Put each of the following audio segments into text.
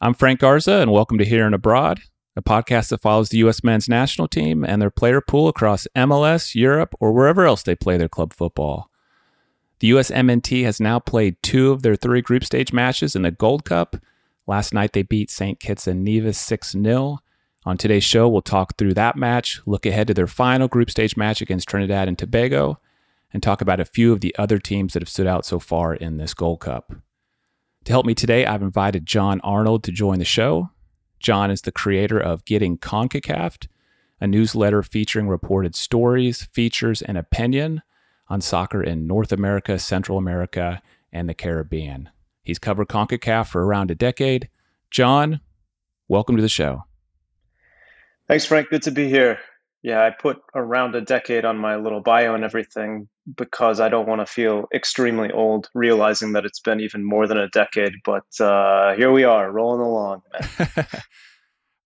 I'm Frank Garza, and welcome to Here and Abroad, a podcast that follows the U.S. men's national team and their player pool across MLS, Europe, or wherever else they play their club football. The U.S. MNT has now played two of their three group stage matches in the Gold Cup. Last night they beat St. Kitts and Nevis 6 0. On today's show, we'll talk through that match, look ahead to their final group stage match against Trinidad and Tobago, and talk about a few of the other teams that have stood out so far in this Gold Cup. To help me today, I've invited Jon Arnold to join the show. Jon is the creator of Getting CONCACAFed, a newsletter featuring reported stories, features, and opinion on soccer in North America, Central America, and the Caribbean. He's covered CONCACAF for around a decade. Jon, welcome to the show. Thanks, Frank. Good to be here. Yeah, I put around a decade on my little bio and everything because I don't want to feel extremely old, realizing that it's been even more than a decade. But uh, here we are, rolling along.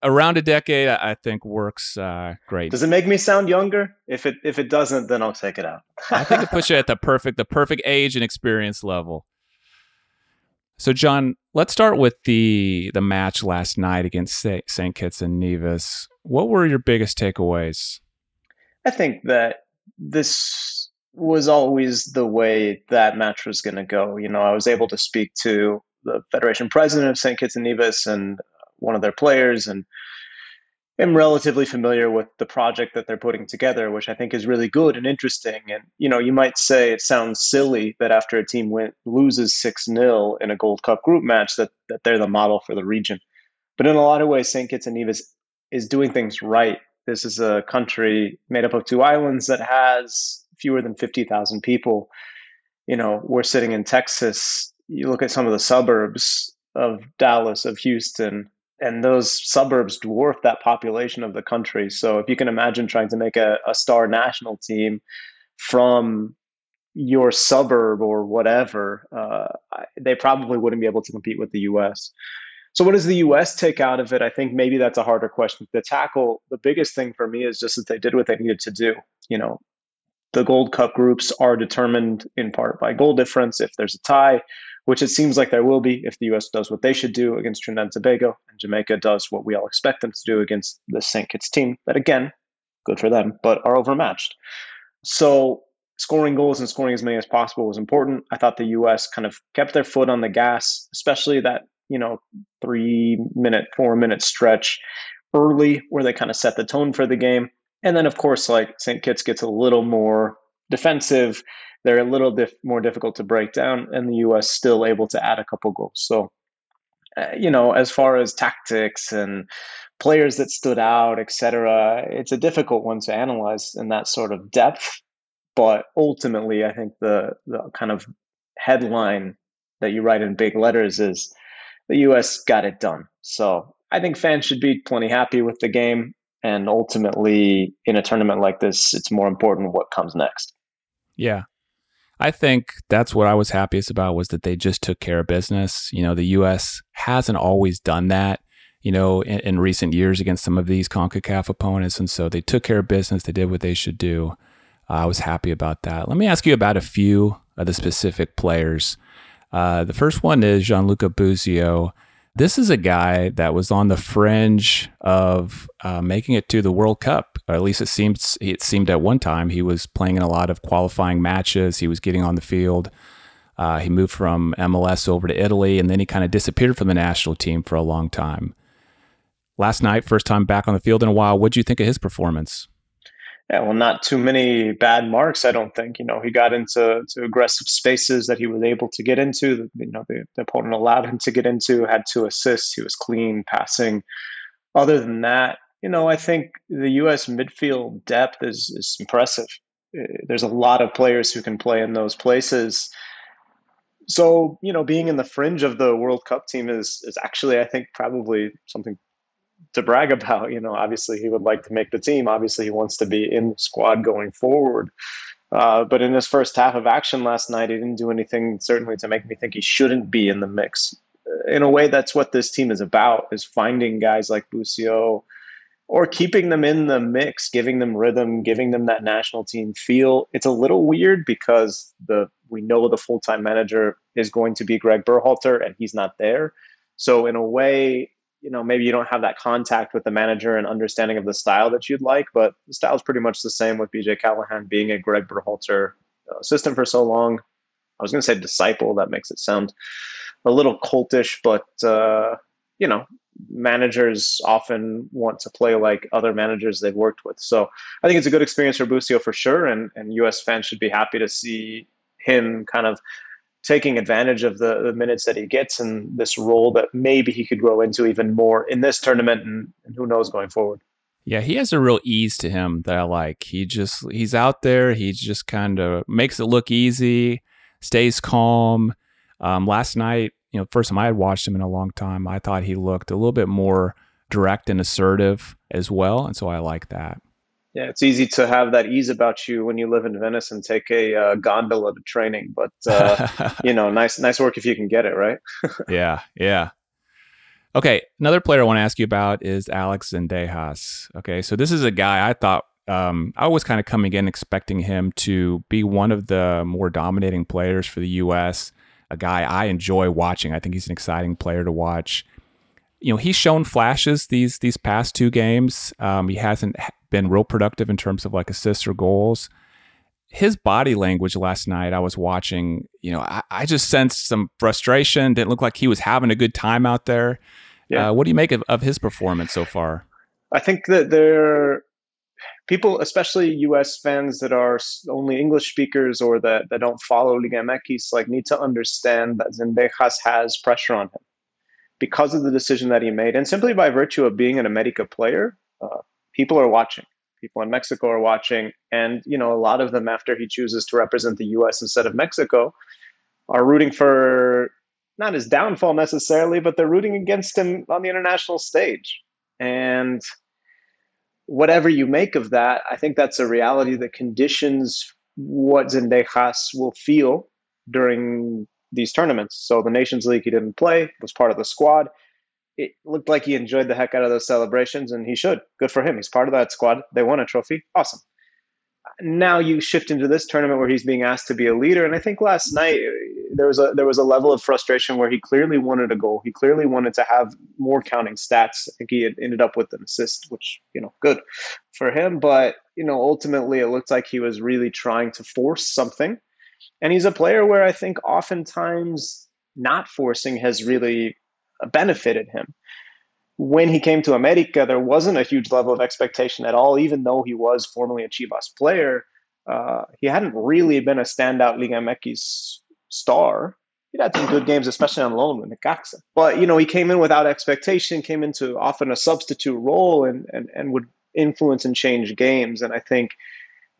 around a decade, I think works uh, great. Does it make me sound younger? If it if it doesn't, then I'll take it out. I think it puts you at the perfect the perfect age and experience level. So, Jon, let's start with the the match last night against St. Kitts and Nevis. What were your biggest takeaways? I think that this was always the way that match was going to go. You know, I was able to speak to the Federation president of St. Kitts and Nevis and one of their players, and am relatively familiar with the project that they're putting together, which I think is really good and interesting. And you know, you might say it sounds silly that after a team win, loses six 0 in a Gold Cup group match, that that they're the model for the region. But in a lot of ways, St. Kitts and Nevis is doing things right. This is a country made up of two islands that has fewer than 50,000 people. You know, we're sitting in Texas. You look at some of the suburbs of Dallas, of Houston, and those suburbs dwarf that population of the country. So if you can imagine trying to make a, a star national team from your suburb or whatever, uh, they probably wouldn't be able to compete with the U.S. So, what does the US take out of it? I think maybe that's a harder question to tackle. The biggest thing for me is just that they did what they needed to do. You know, the Gold Cup groups are determined in part by goal difference. If there's a tie, which it seems like there will be if the US does what they should do against Trinidad and Tobago, and Jamaica does what we all expect them to do against the St. Kitts team, that again, good for them, but are overmatched. So, scoring goals and scoring as many as possible was important. I thought the US kind of kept their foot on the gas, especially that you know, three minute, four minute stretch early where they kind of set the tone for the game. And then, of course, like St. Kitts gets a little more defensive. They're a little more difficult to break down, and the U.S. still able to add a couple goals. So, uh, you know, as far as tactics and players that stood out, etc., it's a difficult one to analyze in that sort of depth. But ultimately, I think the the kind of headline that you write in big letters is the U.S. got it done. So I think fans should be plenty happy with the game. And ultimately, in a tournament like this, it's more important what comes next. Yeah. I think that's what I was happiest about was that they just took care of business. You know, the U.S. hasn't always done that, you know, in, in recent years against some of these CONCACAF opponents. And so they took care of business. They did what they should do. Uh, I was happy about that. Let me ask you about a few of the specific players uh, the first one is Gianluca Busio. This is a guy that was on the fringe of uh, making it to the World Cup, or at least it seems it seemed at one time he was playing in a lot of qualifying matches. He was getting on the field. Uh, he moved from MLS over to Italy, and then he kind of disappeared from the national team for a long time. Last night, first time back on the field in a while. What do you think of his performance? Yeah, well, not too many bad marks, I don't think. You know, he got into to aggressive spaces that he was able to get into. You know, the, the opponent allowed him to get into. Had two assists. He was clean passing. Other than that, you know, I think the U.S. midfield depth is is impressive. Uh, there's a lot of players who can play in those places. So, you know, being in the fringe of the World Cup team is is actually, I think, probably something to brag about. You know, obviously he would like to make the team. Obviously he wants to be in the squad going forward. Uh, but in his first half of action last night, he didn't do anything certainly to make me think he shouldn't be in the mix. In a way, that's what this team is about: is finding guys like Busio, or keeping them in the mix, giving them rhythm, giving them that national team feel. It's a little weird because the we know the full time manager is going to be Greg Berhalter, and he's not there. So in a way, you know, maybe you don't have that contact with the manager and understanding of the style that you'd like, but the style is pretty much the same with BJ Callaghan being a Greg Berhalter assistant for so long. I was going to say disciple. That makes it sound a little cultish, but uh, you know, managers often want to play like other managers they've worked with. So I think it's a good experience for Busio for sure, and and U.S. fans should be happy to see him kind of taking advantage of the, the minutes that he gets and this role that maybe he could grow into even more in this tournament and, and who knows going forward. Yeah, he has a real ease to him that I like. He just he's out there. He just kind of makes it look easy, stays calm. Um, last night, you know, first time I had watched him in a long time, I thought he looked a little bit more direct and assertive as well, and so I like that. Yeah, it's easy to have that ease about you when you live in Venice and take a uh, gondola to training, but uh, you know, nice nice work if you can get it right. yeah, yeah. Okay, another player I want to ask you about is Alex Zendejas. Okay, so this is a guy I thought um, I was kind of coming in expecting him to be one of the more dominating players for the U.S. A guy I enjoy watching. I think he's an exciting player to watch. You know, he's shown flashes these these past two games. Um, he hasn't been real productive in terms of like assists or goals. His body language last night, I was watching, you know, I, I just sensed some frustration. Didn't look like he was having a good time out there. Yeah. Uh, what do you make of, of his performance so far? I think that there people, especially U.S. fans that are only English speakers or that, that don't follow Liga MX, like need to understand that Zendejas has pressure on him because of the decision that he made, and simply by virtue of being an America player. Uh, people are watching. People in Mexico are watching, and you know a lot of them, after he chooses to represent the U.S. instead of Mexico, are rooting for not his downfall necessarily, but they're rooting against him on the international stage. And whatever you make of that, I think that's a reality that conditions what Zendejas will feel during these tournaments. So the Nations League, he didn't play, was part of the squad it looked like he enjoyed the heck out of those celebrations, and he should. Good for him. He's part of that squad. They won a trophy. Awesome. Now you shift into this tournament where he's being asked to be a leader, and I think last night uh, there was a there was a level of frustration where he clearly wanted a goal. He clearly wanted to have more counting stats. I think he ended up with an assist, which you know, good for him. But you know, ultimately, it looked like he was really trying to force something, and he's a player where I think oftentimes not forcing has really benefited him. When he came to America, there wasn't a huge level of expectation at all, even though he was formerly a Chivas player. Uh, he hadn't really been a standout Liga MX star. He'd had some good games, especially on loan with Necaxa. But, you know, he came in without expectation, came into often a substitute role and, and, and would influence and change games. And I think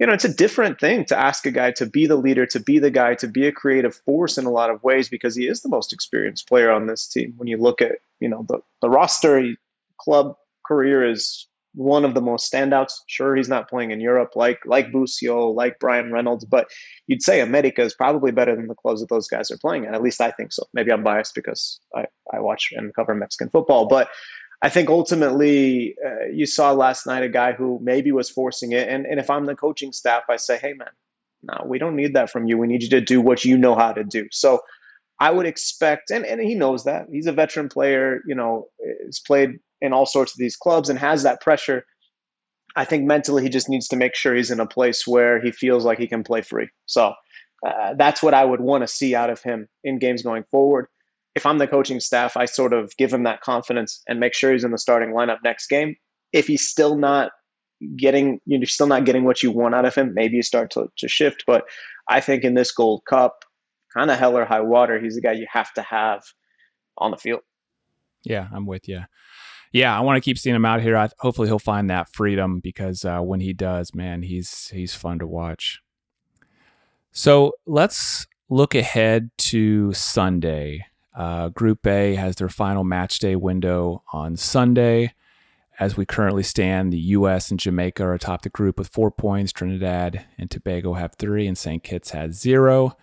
you know, it's a different thing to ask a guy to be the leader, to be the guy, to be a creative force in a lot of ways because he is the most experienced player on this team. When you look at, you know, the, the roster, club career is one of the most standouts. Sure, he's not playing in Europe like like Busio, like Bryan Reynolds, but you'd say America is probably better than the clubs that those guys are playing at. At least I think so. Maybe I'm biased because I, I watch and cover Mexican football, but I think ultimately uh, you saw last night a guy who maybe was forcing it. And, and if I'm the coaching staff, I say, hey, man, no, we don't need that from you. We need you to do what you know how to do. So I would expect, and, and he knows that. He's a veteran player, you know, has played in all sorts of these clubs and has that pressure. I think mentally he just needs to make sure he's in a place where he feels like he can play free. So uh, that's what I would want to see out of him in games going forward if I'm the coaching staff, I sort of give him that confidence and make sure he's in the starting lineup next game. If he's still not getting, you're still not getting what you want out of him, maybe you start to, to shift. But I think in this Gold Cup, kind of hell or high water, he's the guy you have to have on the field. Yeah, I'm with you. Yeah, I want to keep seeing him out here. I, hopefully, he'll find that freedom because uh, when he does, man, he's he's fun to watch. So let's look ahead to Sunday. Uh, Group A has their final match day window on Sunday. As we currently stand, the U.S. and Jamaica are atop the group with four points. Trinidad and Tobago have three, and St. Kitts has zero.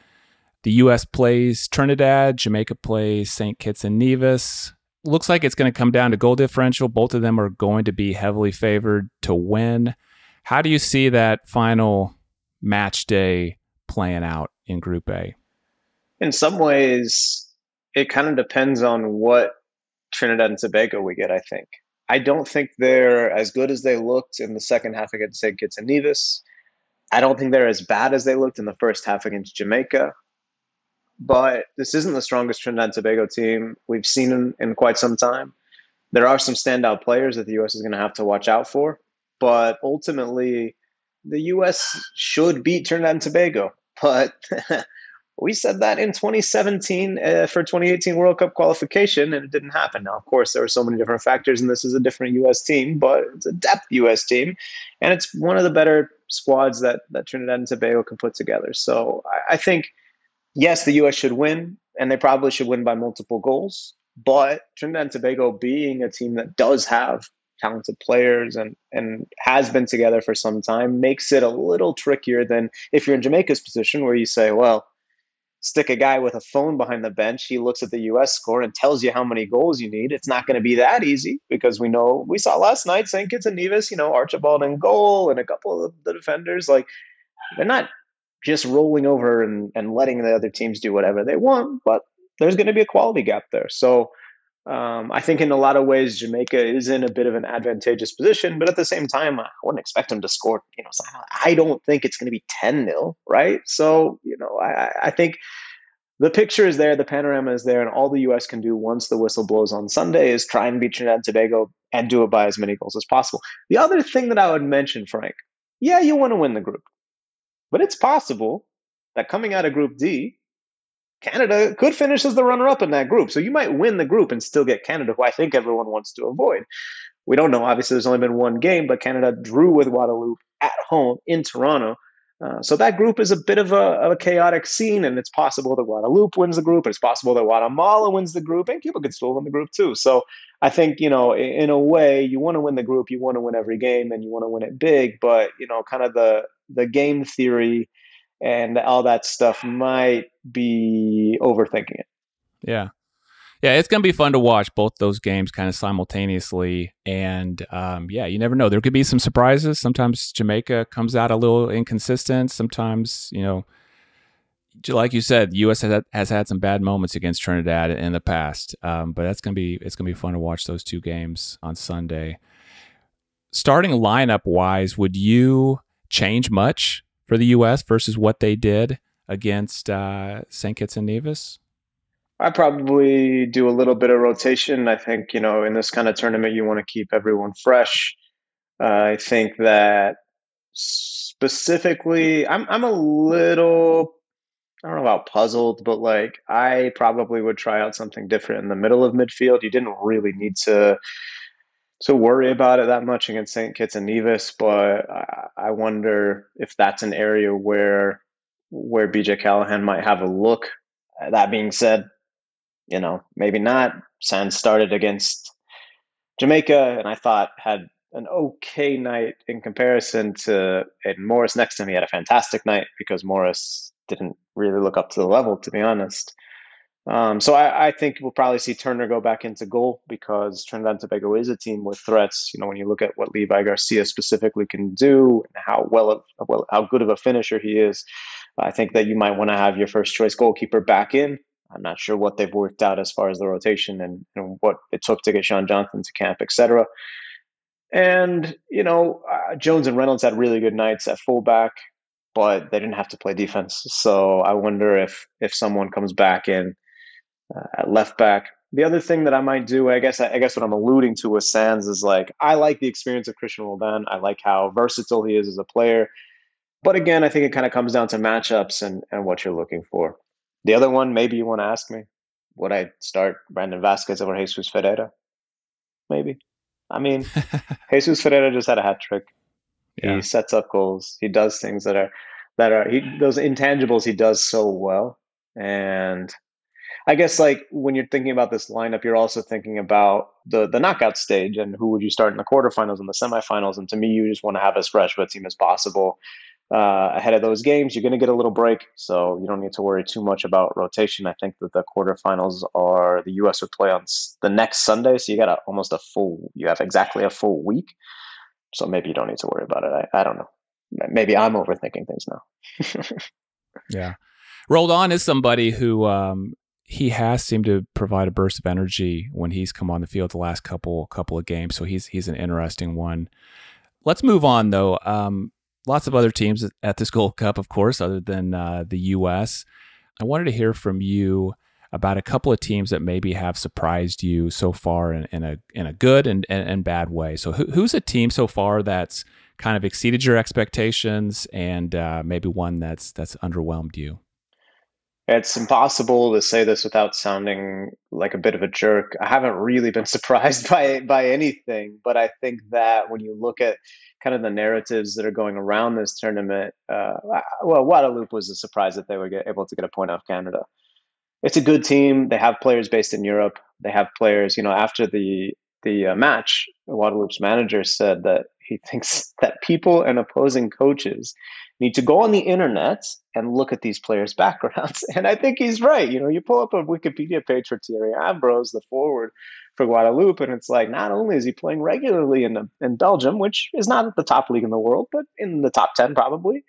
The U.S. plays Trinidad, Jamaica plays St. Kitts and Nevis. Looks like it's going to come down to goal differential. Both of them are going to be heavily favored to win. How do you see that final match day playing out in Group A? In some ways, it kind of depends on what Trinidad and Tobago we get, I think. I don't think they're as good as they looked in the second half against St. Kitts and Nevis. I don't think they're as bad as they looked in the first half against Jamaica. But this isn't the strongest Trinidad and Tobago team we've seen in, in quite some time. There are some standout players that the U.S. is going to have to watch out for. But ultimately, the U.S. should beat Trinidad and Tobago. But we said that in 2017 uh, for 2018 World Cup qualification, and it didn't happen. Now, of course, there are so many different factors, and this is a different U.S. team, but it's a depth U.S. team, and it's one of the better squads that that Trinidad and Tobago can put together. So I, I think, yes, the U.S. should win, and they probably should win by multiple goals. But Trinidad and Tobago, being a team that does have talented players and and has been together for some time, makes it a little trickier than if you're in Jamaica's position, where you say, well stick a guy with a phone behind the bench. He looks at the U.S. score and tells you how many goals you need. It's not going to be that easy because we know we saw last night St. Kitts and Nevis, you know, Archibald in goal and a couple of the defenders. Like they're not just rolling over and, and letting the other teams do whatever they want, but there's going to be a quality gap there. So um, I think in a lot of ways Jamaica is in a bit of an advantageous position, but at the same time, I wouldn't expect them to score. You know, I don't think it's going to be ten 0 right? So you know, I, I think the picture is there, the panorama is there, and all the U.S. can do once the whistle blows on Sunday is try and beat Trinidad and Tobago and do it by as many goals as possible. The other thing that I would mention, Frank, yeah, you want to win the group, but it's possible that coming out of Group D, Canada could finish as the runner up in that group. So you might win the group and still get Canada, who I think everyone wants to avoid. We don't know. Obviously, there's only been one game, but Canada drew with Guadeloupe at home in Toronto. Uh, so that group is a bit of a, a, chaotic scene, and it's possible that Guadeloupe wins the group. And it's possible that Guatemala wins the group, and Cuba could still win the group too. So I think you know, in, in a way, you want to win the group, you want to win every game, and you want to win it big. But you know, kind of the the game theory and all that stuff might be overthinking it. Yeah. Yeah, it's going to be fun to watch both those games kind of simultaneously. And um, yeah, you never know. There could be some surprises. Sometimes Jamaica comes out a little inconsistent. Sometimes, you know, like you said, U.S. has, has had some bad moments against Trinidad in the past. Um, but that's to be it's to be fun to watch those two games on Sunday. Starting lineup wise, would you change much for the U.S. versus what they did against uh, St. Kitts and Nevis? I probably do a little bit of rotation. I think you know in this kind of tournament you want to keep everyone fresh. Uh, I think that specifically, I'm I'm a little I don't know about puzzled, but like I probably would try out something different in the middle of midfield. You didn't really need to to worry about it that much against St. Kitts and Nevis, but I, I wonder if that's an area where where BJ Callaghan might have a look. That being said, you know, maybe not. Sands started against Jamaica, and I thought had an okay night in comparison to Aidan Morris next to me. Had a fantastic night because Morris didn't really look up to the level, to be honest. Um, so I, I, think we'll probably see Turner go back into goal because Trinidad and Tobago is a team with threats. You know, when you look at what Levi Garcia specifically can do and how well, well how good of a finisher he is, I think that you might want to have your first choice goalkeeper back in. I'm not sure what they've worked out as far as the rotation and know, what it took to get Sean Johnson to camp, etc. And you know, uh, Jones and Reynolds had really good nights at fullback, but they didn't have to play defense. So I wonder if if someone comes back in uh, at left back. The other thing that I might do, I guess, I guess what I'm alluding to with Sands is like I like the experience of Cristian Roldan. I like how versatile he is as a player. But again, I think it kind of comes down to matchups and, and what you're looking for. The other one, maybe you want to ask me, would I start Brandon Vazquez over Jesus Ferreira? Maybe. I mean, Jesus Ferreira just had a hat trick. Yeah. He sets up goals. He does things that are that are he, those intangibles he does so well. And I guess like when you're thinking about this lineup, you're also thinking about the the knockout stage and who would you start in the quarterfinals and the semifinals. And to me, you just want to have as fresh of a team as possible uh, ahead of those games. You're going to get a little break, so you don't need to worry too much about rotation. I think that the quarterfinals are the U.S. would play on the next Sunday, so you got a, almost a full. You have exactly a full week, so maybe you don't need to worry about it. I, I don't know. Maybe I'm overthinking things now. yeah, Roldan is somebody who um, he has seemed to provide a burst of energy when he's come on the field the last couple couple of games. So he's he's an interesting one. Let's move on though. Um, lots of other teams at this Gold Cup, of course, other than uh, the U.S. I wanted to hear from you about a couple of teams that maybe have surprised you so far in, in a in a good and, and, and bad way. So who, who's a team so far that's kind of exceeded your expectations and uh, maybe one that's that's underwhelmed you? It's impossible to say this without sounding like a bit of a jerk. I haven't really been surprised by by anything, but I think that when you look at kind of the narratives that are going around this tournament, uh, well, Guadeloupe was a surprise that they were able to get a point off Canada. It's a good team. They have players based in Europe. They have players. You know, after the the uh, match, Guadeloupe's manager said that he thinks that people and opposing coaches need to go on the internet and look at these players' backgrounds. And I think he's right. You know, you pull up a Wikipedia page for Thierry Ambrose, the forward for Guadeloupe, and it's like not only is he playing regularly in in Belgium, which is not at the top league in the world, but in the top ten probably.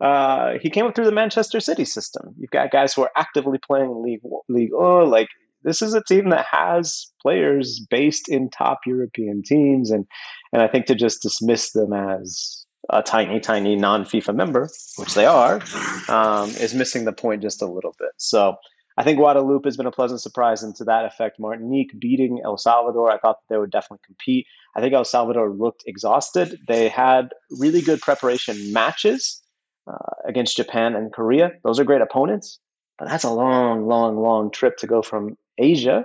Uh, he came up through the Manchester City system. You've got guys who are actively playing league league. Oh, like this is a team that has players based in top European teams, and and I think to just dismiss them as a tiny, tiny non FIFA member, which they are, um, is missing the point just a little bit. So I think Guadeloupe has been a pleasant surprise, and to that effect, Martinique beating El Salvador, I thought that they would definitely compete. I think El Salvador looked exhausted. They had really good preparation matches uh, against Japan and Korea. Those are great opponents, but that's a long, long, long trip to go from Asia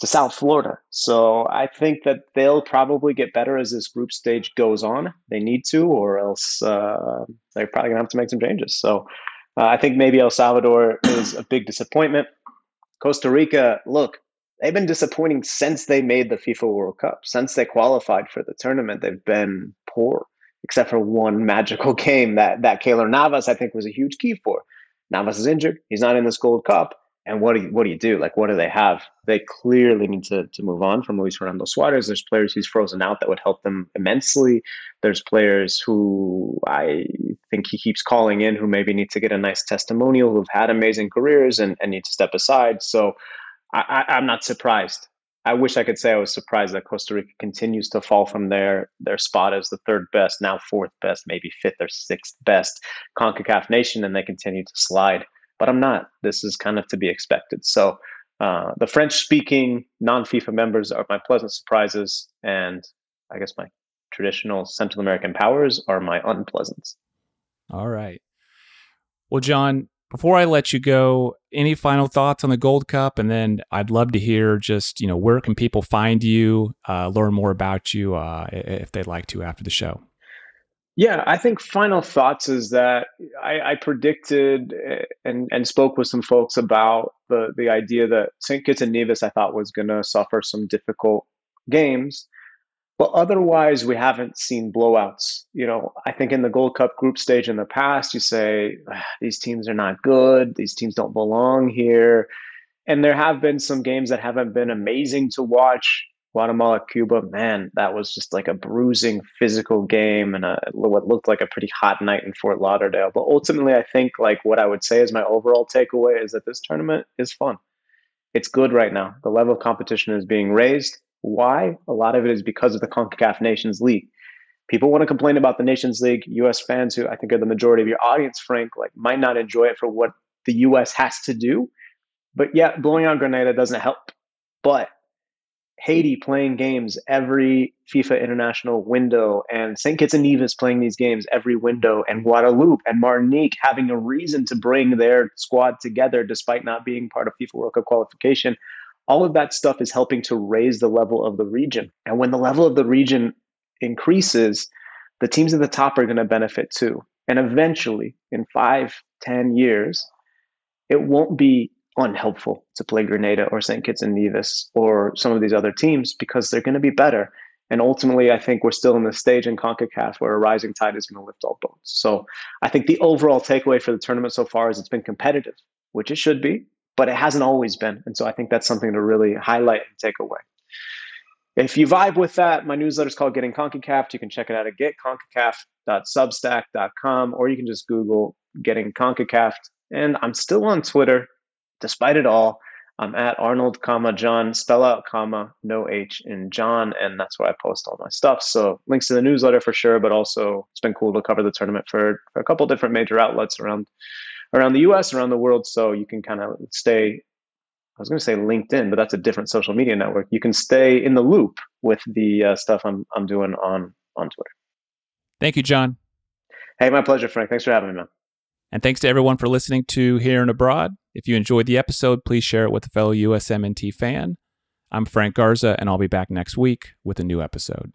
to South Florida. So I think that they'll probably get better as this group stage goes on. They need to, or else uh, they're probably gonna have to make some changes. So uh, I think maybe El Salvador is a big disappointment. Costa Rica, look, they've been disappointing since they made the FIFA World Cup. Since they qualified for the tournament, they've been poor, except for one magical game that that Keylor Navas I think was a huge key for. Navas is injured; he's not in this Gold Cup and what do you what do you do? Like, what do they have? They clearly need to to move on from Luis Fernando Suarez. There's players he's frozen out that would help them immensely. There's players who I think he keeps calling in who maybe need to get a nice testimonial, who've had amazing careers and, and need to step aside. So I, I, I'm not surprised. I wish I could say I was surprised that Costa Rica continues to fall from their their spot as the third best, now fourth best, maybe fifth or sixth best CONCACAF nation, and they continue to slide but I'm not. This is kind of to be expected. So uh, the French speaking non FIFA members are my pleasant surprises, and I guess my traditional Central American powers are my unpleasants. All right. Well, Jon, before I let you go, any final thoughts on the Gold Cup? And then I'd love to hear just, you know, where can people find you, uh, learn more about you uh, if they'd like to after the show? Yeah, I think final thoughts is that I, I, predicted eh, and, and spoke with some folks about the, the idea that St. Kitts and Nevis I thought was going to suffer some difficult games. But otherwise, we haven't seen blowouts. You know, I think in the Gold Cup group stage in the past, you say, ah, these teams are not good. These teams don't belong here. And there have been some games that haven't been amazing to watch. Guatemala, Cuba, man, that was just like a bruising physical game and a, what looked like a pretty hot night in Fort Lauderdale. But ultimately, I think like what I would say is my overall takeaway is that this tournament is fun. It's good right now. The level of competition is being raised. Why? A lot of it is because of the CONCACAF Nations League. People want to complain about the Nations League. U.S. fans, who I think are the majority of your audience, Frank, like might not enjoy it for what the U.S. has to do. But yeah, blowing out Grenada doesn't help. But Haiti playing games every FIFA international window, and St. Kitts and Nevis playing these games every window, and Guadeloupe and Martinique having a reason to bring their squad together despite not being part of FIFA World Cup qualification. All of that stuff is helping to raise the level of the region. And when the level of the region increases, the teams at the top are going to benefit too. And eventually, in five, ten years, it won't be unhelpful to play Grenada or St. Kitts and Nevis or some of these other teams because they're going to be better. And ultimately, I think we're still in the stage in CONCACAF where a rising tide is going to lift all boats. So I think the overall takeaway for the tournament so far is it's been competitive, which it should be, but it hasn't always been. And so I think that's something to really highlight and take away. If you vibe with that, my newsletter is called Getting CONCACAFed. You can check it out at getconcacaf.substack.com or you can just Google Getting CONCACAFed. And I'm still on Twitter despite it all. I'm at Arnold, comma Jon, spell out, comma no H in Jon, and that's where I post all my stuff. So links to the newsletter for sure, but also it's been cool to cover the tournament for, for a couple different major outlets around around the U.S. around the world. So you can kind of stay. I was going to say LinkedIn, but that's a different social media network. You can stay in the loop with the uh, stuff I'm I'm doing on on Twitter. Thank you, Jon. Hey, my pleasure, Frank. Thanks for having me, man. And thanks to everyone for listening to Here and Abroad. If you enjoyed the episode, please share it with a fellow USMNT fan. I'm Frank Garza, and I'll be back next week with a new episode.